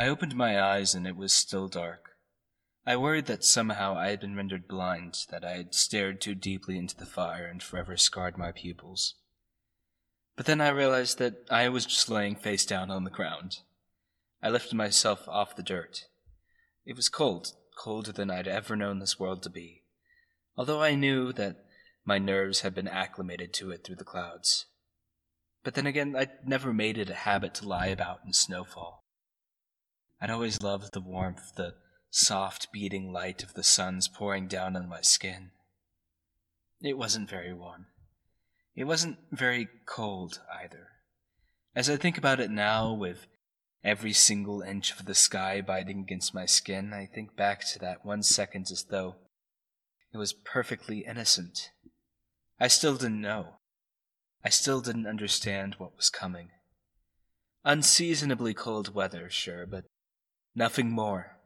I opened my eyes and it was still dark. I worried that somehow I had been rendered blind, that I had stared too deeply into the fire and forever scarred my pupils. But then I realized that I was just laying face down on the ground. I lifted myself off the dirt. It was cold, colder than I'd ever known this world to be, although I knew that my nerves had been acclimated to it through the clouds. But then again, I'd never made it a habit to lie about in snowfall. I'd always loved the warmth, the soft beating light of the suns pouring down on my skin. It wasn't very warm. It wasn't very cold either. As I think about it now, with every single inch of the sky biting against my skin, I think back to that one second as though it was perfectly innocent. I still didn't know. I still didn't understand what was coming. Unseasonably cold weather, sure, but nothing more.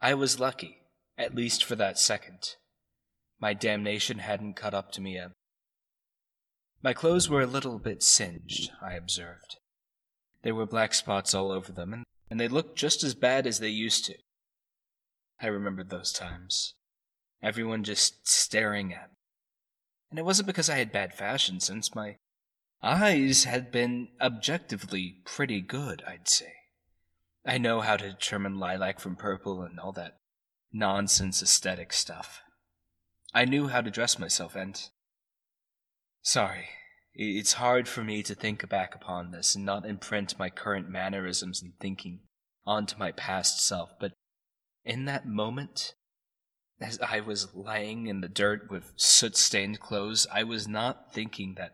I was lucky, at least for that second. My damnation hadn't caught up to me yet. My clothes were a little bit singed, I observed. There were black spots all over them, and, and they looked just as bad as they used to. I remembered those times. Everyone just staring at me. And it wasn't because I had bad fashion since My eyes had been objectively pretty good, I'd say. I know how to determine lilac from purple and all that nonsense aesthetic stuff. I knew how to dress myself, and. Sorry, it's hard for me to think back upon this and not imprint my current mannerisms and thinking onto my past self, but in that moment, as I was lying in the dirt with soot stained clothes, I was not thinking that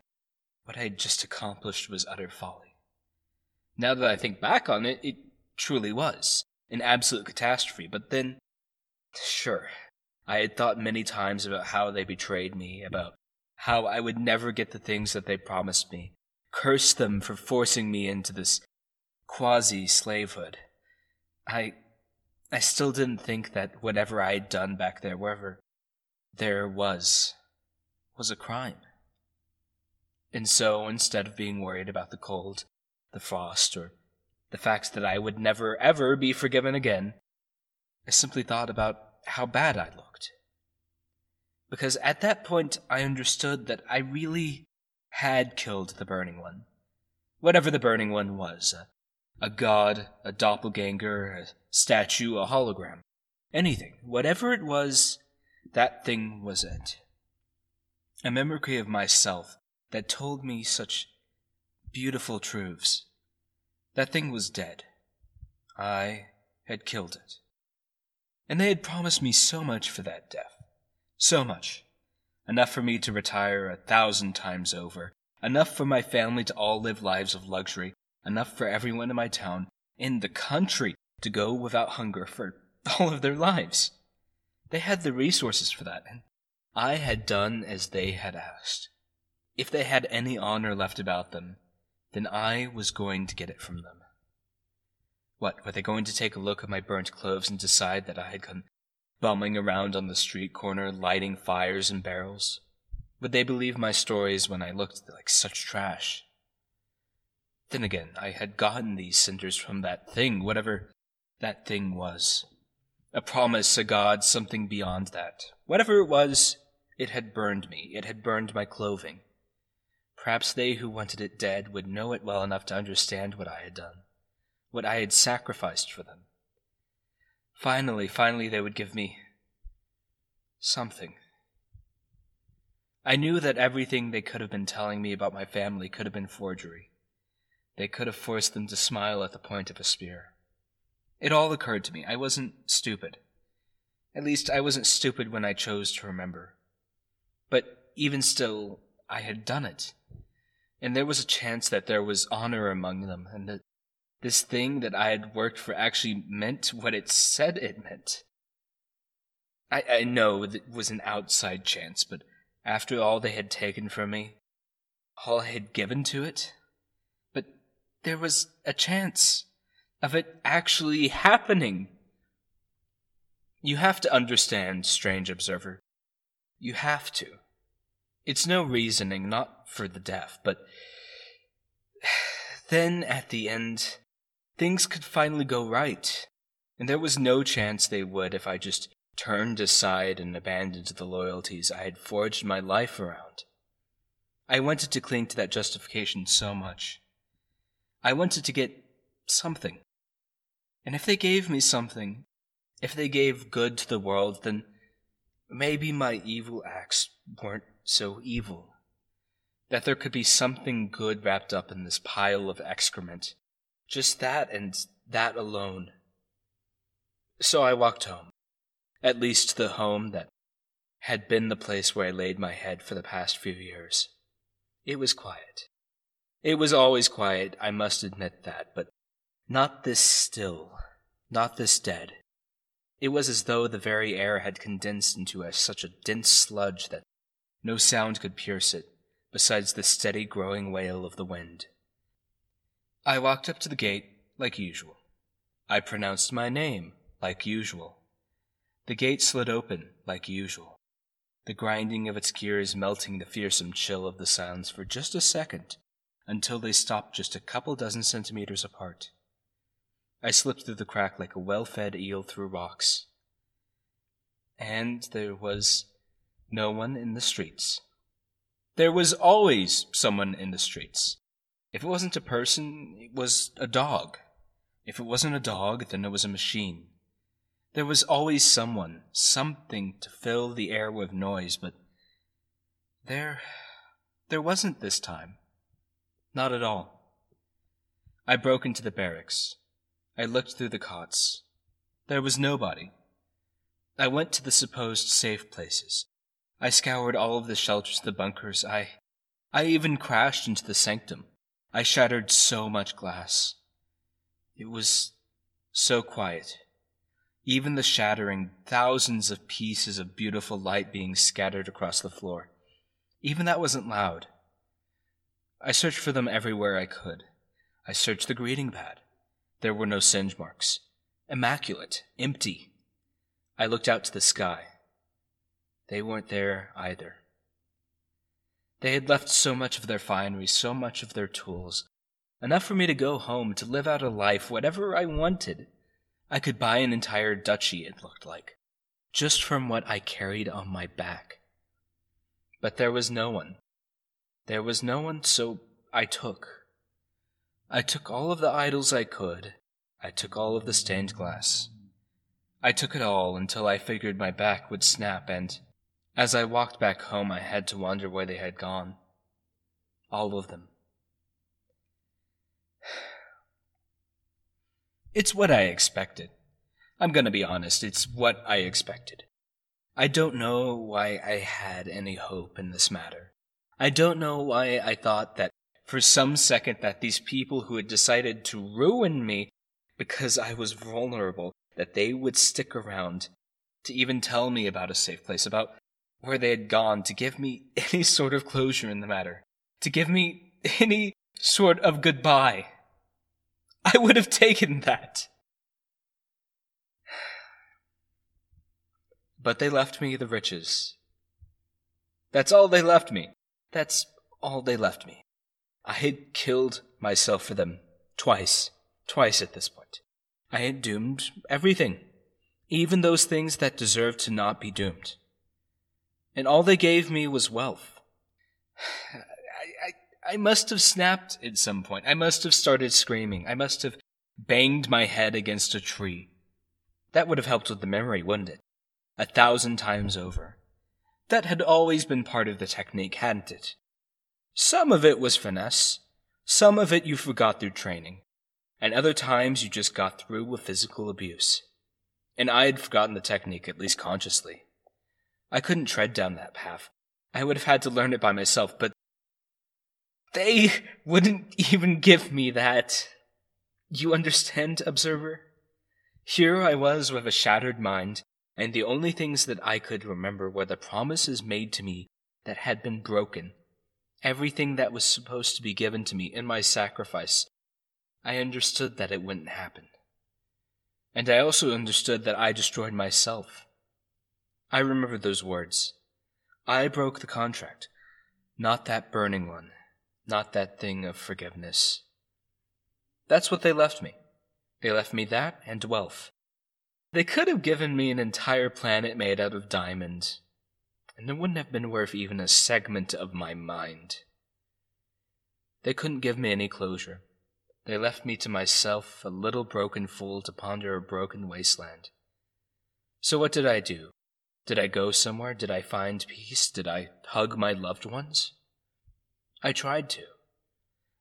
what I had just accomplished was utter folly. Now that I think back on it, it truly was an absolute catastrophe, but then, sure, I had thought many times about how they betrayed me, about how I would never get the things that they promised me, cursed them for forcing me into this quasi slavehood. I I still didn't think that whatever I had done back there, wherever there was, was a crime. And so, instead of being worried about the cold, the frost, or the fact that I would never ever be forgiven again, I simply thought about how bad I looked. Because at that point I understood that I really had killed the Burning One. Whatever the Burning One was a god, a doppelganger, a statue, a hologram. Anything. Whatever it was, that thing was it. A memory of myself that told me such beautiful truths. That thing was dead. I had killed it. And they had promised me so much for that death. So much. Enough for me to retire a thousand times over. Enough for my family to all live lives of luxury enough for everyone in my town, in the country, to go without hunger for all of their lives. They had the resources for that, and I had done as they had asked. If they had any honor left about them, then I was going to get it from them. What, were they going to take a look at my burnt clothes and decide that I had come bumming around on the street corner, lighting fires and barrels? Would they believe my stories when I looked like such trash? Then again, I had gotten these cinders from that thing, whatever that thing was. A promise, a god, something beyond that. Whatever it was, it had burned me. It had burned my clothing. Perhaps they who wanted it dead would know it well enough to understand what I had done, what I had sacrificed for them. Finally, finally, they would give me something. I knew that everything they could have been telling me about my family could have been forgery. They could have forced them to smile at the point of a spear. It all occurred to me. I wasn't stupid. At least, I wasn't stupid when I chose to remember. But even still, I had done it. And there was a chance that there was honor among them, and that this thing that I had worked for actually meant what it said it meant. I, I know it was an outside chance, but after all they had taken from me, all I had given to it, but there was a chance of it actually happening. You have to understand, strange observer. You have to. It's no reasoning, not for the deaf, but then at the end, things could finally go right, and there was no chance they would if I just turned aside and abandoned the loyalties I had forged my life around. I wanted to cling to that justification so much. I wanted to get something. And if they gave me something, if they gave good to the world, then maybe my evil acts weren't so evil. That there could be something good wrapped up in this pile of excrement. Just that and that alone. So I walked home. At least the home that had been the place where I laid my head for the past few years. It was quiet. It was always quiet, I must admit that, but not this still, not this dead. It was as though the very air had condensed into a, such a dense sludge that no sound could pierce it, besides the steady growing wail of the wind. I walked up to the gate, like usual. I pronounced my name, like usual. The gate slid open, like usual, the grinding of its gears melting the fearsome chill of the sounds for just a second, until they stopped just a couple dozen centimeters apart. I slipped through the crack like a well fed eel through rocks. And there was no one in the streets. There was always someone in the streets. If it wasn't a person, it was a dog. If it wasn't a dog, then it was a machine. There was always someone, something to fill the air with noise, but there. there wasn't this time. Not at all. I broke into the barracks. I looked through the cots. There was nobody. I went to the supposed safe places. I scoured all of the shelters, the bunkers. I. I even crashed into the sanctum. I shattered so much glass. It was so quiet. Even the shattering, thousands of pieces of beautiful light being scattered across the floor. Even that wasn't loud. I searched for them everywhere I could. I searched the greeting pad. There were no singe marks. Immaculate, empty. I looked out to the sky. They weren't there either. They had left so much of their finery, so much of their tools, enough for me to go home, to live out a life, whatever I wanted. I could buy an entire duchy, it looked like, just from what I carried on my back. But there was no one. There was no one, so I took. I took all of the idols I could. I took all of the stained glass. I took it all until I figured my back would snap, and as I walked back home, I had to wonder where they had gone. All of them. It's what I expected. I'm gonna be honest, it's what I expected. I don't know why I had any hope in this matter. I don't know why I thought that for some second that these people who had decided to ruin me because I was vulnerable, that they would stick around to even tell me about a safe place, about where they had gone, to give me any sort of closure in the matter, to give me any sort of goodbye. I would have taken that. But they left me the riches. That's all they left me. That's all they left me. I had killed myself for them twice, twice at this point. I had doomed everything, even those things that deserved to not be doomed. And all they gave me was wealth. I, I, I must have snapped at some point. I must have started screaming. I must have banged my head against a tree. That would have helped with the memory, wouldn't it? A thousand times over. That had always been part of the technique, hadn't it? Some of it was finesse, some of it you forgot through training, and other times you just got through with physical abuse. And I had forgotten the technique, at least consciously. I couldn't tread down that path. I would have had to learn it by myself, but they wouldn't even give me that. You understand, observer? Here I was with a shattered mind, and the only things that I could remember were the promises made to me that had been broken everything that was supposed to be given to me in my sacrifice, I understood that it wouldn't happen. And I also understood that I destroyed myself. I remember those words. I broke the contract, not that burning one, not that thing of forgiveness. That's what they left me. They left me that and wealth. They could have given me an entire planet made out of diamond, and it wouldn't have been worth even a segment of my mind. They couldn't give me any closure. They left me to myself, a little broken fool to ponder a broken wasteland. So what did I do? Did I go somewhere? Did I find peace? Did I hug my loved ones? I tried to.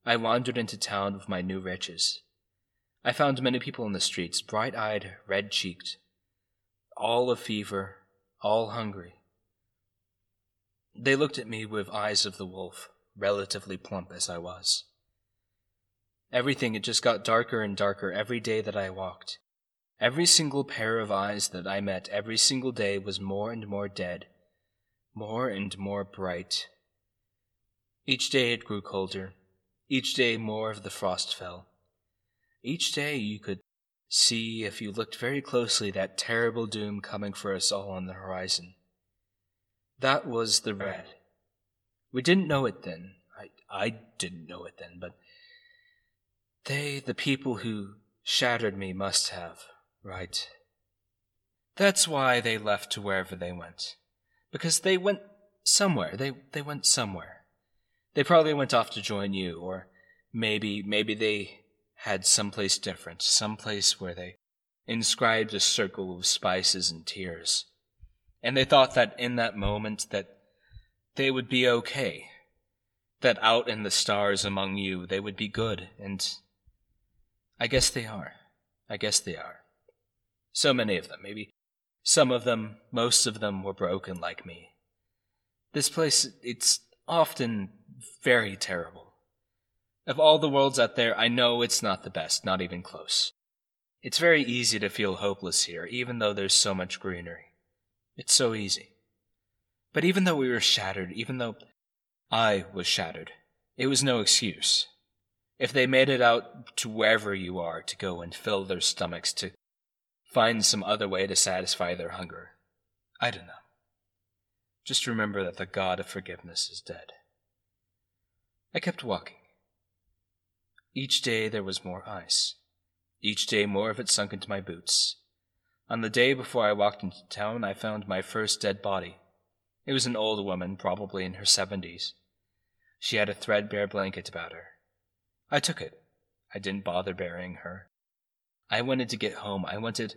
I wandered into town with my new riches. I found many people in the streets, bright eyed, red cheeked, all of fever, all hungry. They looked at me with eyes of the wolf, relatively plump as I was. Everything, it just got darker and darker every day that I walked. Every single pair of eyes that I met every single day was more and more dead, more and more bright. Each day it grew colder. Each day more of the frost fell. Each day you could see, if you looked very closely, that terrible doom coming for us all on the horizon. That was the red. We didn't know it then. I, I didn't know it then, but they, the people who shattered me, must have, right? That's why they left to wherever they went. Because they went somewhere. They, they went somewhere. They probably went off to join you, or maybe, maybe they had someplace different, someplace where they inscribed a circle of spices and tears. And they thought that in that moment that they would be okay. That out in the stars among you they would be good, and I guess they are. I guess they are. So many of them, maybe some of them, most of them were broken like me. This place, it's often very terrible. Of all the worlds out there, I know it's not the best, not even close. It's very easy to feel hopeless here, even though there's so much greenery. It's so easy. But even though we were shattered, even though I was shattered, it was no excuse. If they made it out to wherever you are to go and fill their stomachs to find some other way to satisfy their hunger, I don't know. Just remember that the God of forgiveness is dead. I kept walking. Each day there was more ice. Each day more of it sunk into my boots. On the day before I walked into town, I found my first dead body. It was an old woman, probably in her seventies. She had a threadbare blanket about her. I took it. I didn't bother burying her. I wanted to get home. I wanted.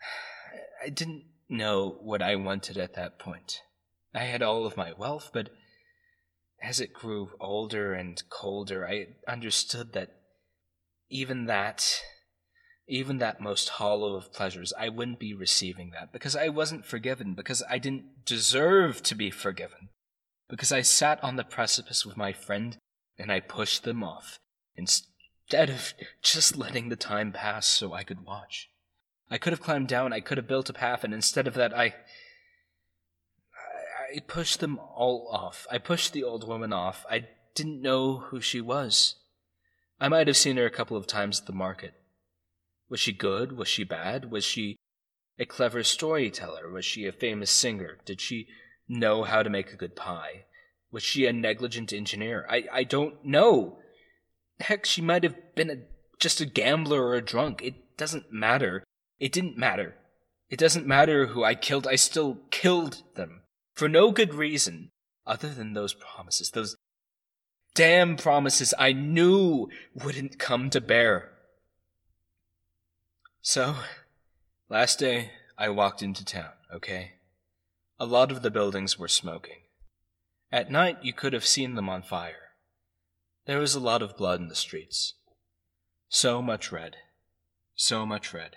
I didn't know what I wanted at that point. I had all of my wealth, but as it grew older and colder, I understood that even that even that most hollow of pleasures, I wouldn't be receiving that because I wasn't forgiven, because I didn't deserve to be forgiven, because I sat on the precipice with my friend and I pushed them off instead of just letting the time pass so I could watch. I could have climbed down, I could have built a path, and instead of that, I. I pushed them all off. I pushed the old woman off. I didn't know who she was. I might have seen her a couple of times at the market. Was she good? Was she bad? Was she a clever storyteller? Was she a famous singer? Did she know how to make a good pie? Was she a negligent engineer? I, I don't know. Heck, she might have been a, just a gambler or a drunk. It doesn't matter. It didn't matter. It doesn't matter who I killed. I still killed them. For no good reason other than those promises. Those damn promises I knew wouldn't come to bear. So, last day I walked into town, okay? A lot of the buildings were smoking. At night you could have seen them on fire. There was a lot of blood in the streets. So much red. So much red.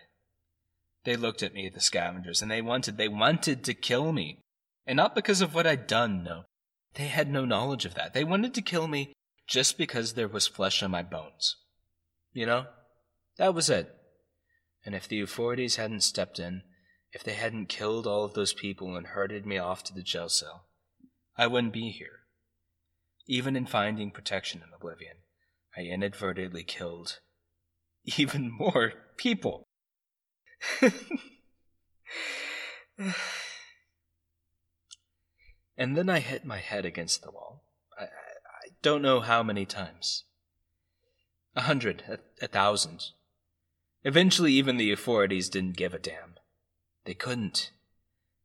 They looked at me, the scavengers, and they wanted, they wanted to kill me. And not because of what I'd done, no. They had no knowledge of that. They wanted to kill me just because there was flesh on my bones. You know? That was it. And if the authorities hadn't stepped in, if they hadn't killed all of those people and herded me off to the jail cell, I wouldn't be here. Even in finding protection in Oblivion, I inadvertently killed even more people. and then I hit my head against the wall. I, I, I don't know how many times. A hundred, a, a thousand. Eventually, even the authorities didn't give a damn. They couldn't.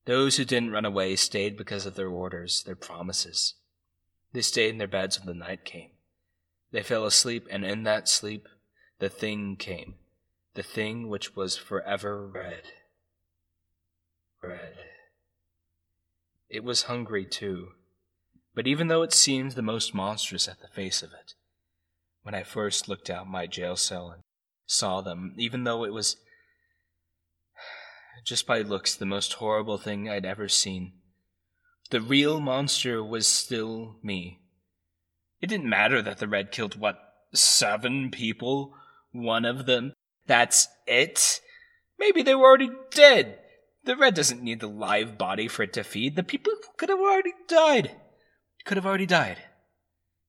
Those who didn't run away stayed because of their orders, their promises. They stayed in their beds when the night came. They fell asleep, and in that sleep, the thing came. The thing which was forever red. Red. It was hungry, too. But even though it seemed the most monstrous at the face of it, when I first looked out my jail cell and saw them, even though it was just by looks the most horrible thing I'd ever seen. The real monster was still me. It didn't matter that the red killed, what, seven people? One of them? That's it? Maybe they were already dead. The red doesn't need the live body for it to feed. The people could have already died. Could have already died.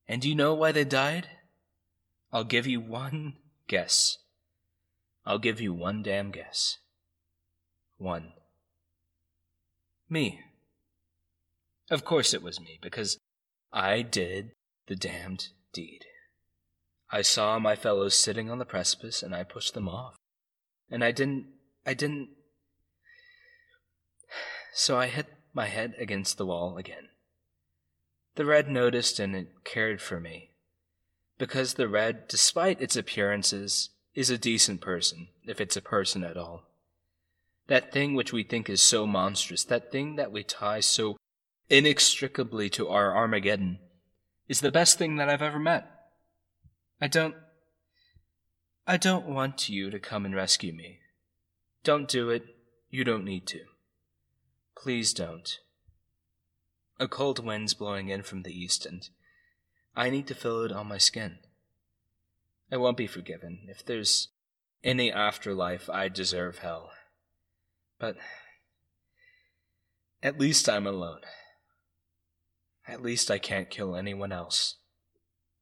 And do you know why they died? I'll give you one guess. I'll give you one damn guess. One. Me. Of course it was me, because I did the damned deed. I saw my fellows sitting on the precipice, and I pushed them off. And I didn't. I didn't. So I hit my head against the wall again. The red noticed and it cared for me. Because the red, despite its appearances, is a decent person, if it's a person at all. That thing which we think is so monstrous, that thing that we tie so inextricably to our Armageddon, is the best thing that I've ever met. I don't. I don't want you to come and rescue me. Don't do it. You don't need to. Please don't. A cold wind's blowing in from the east, and I need to feel it on my skin. I won't be forgiven. If there's any afterlife, I deserve hell. But at least I'm alone. At least I can't kill anyone else.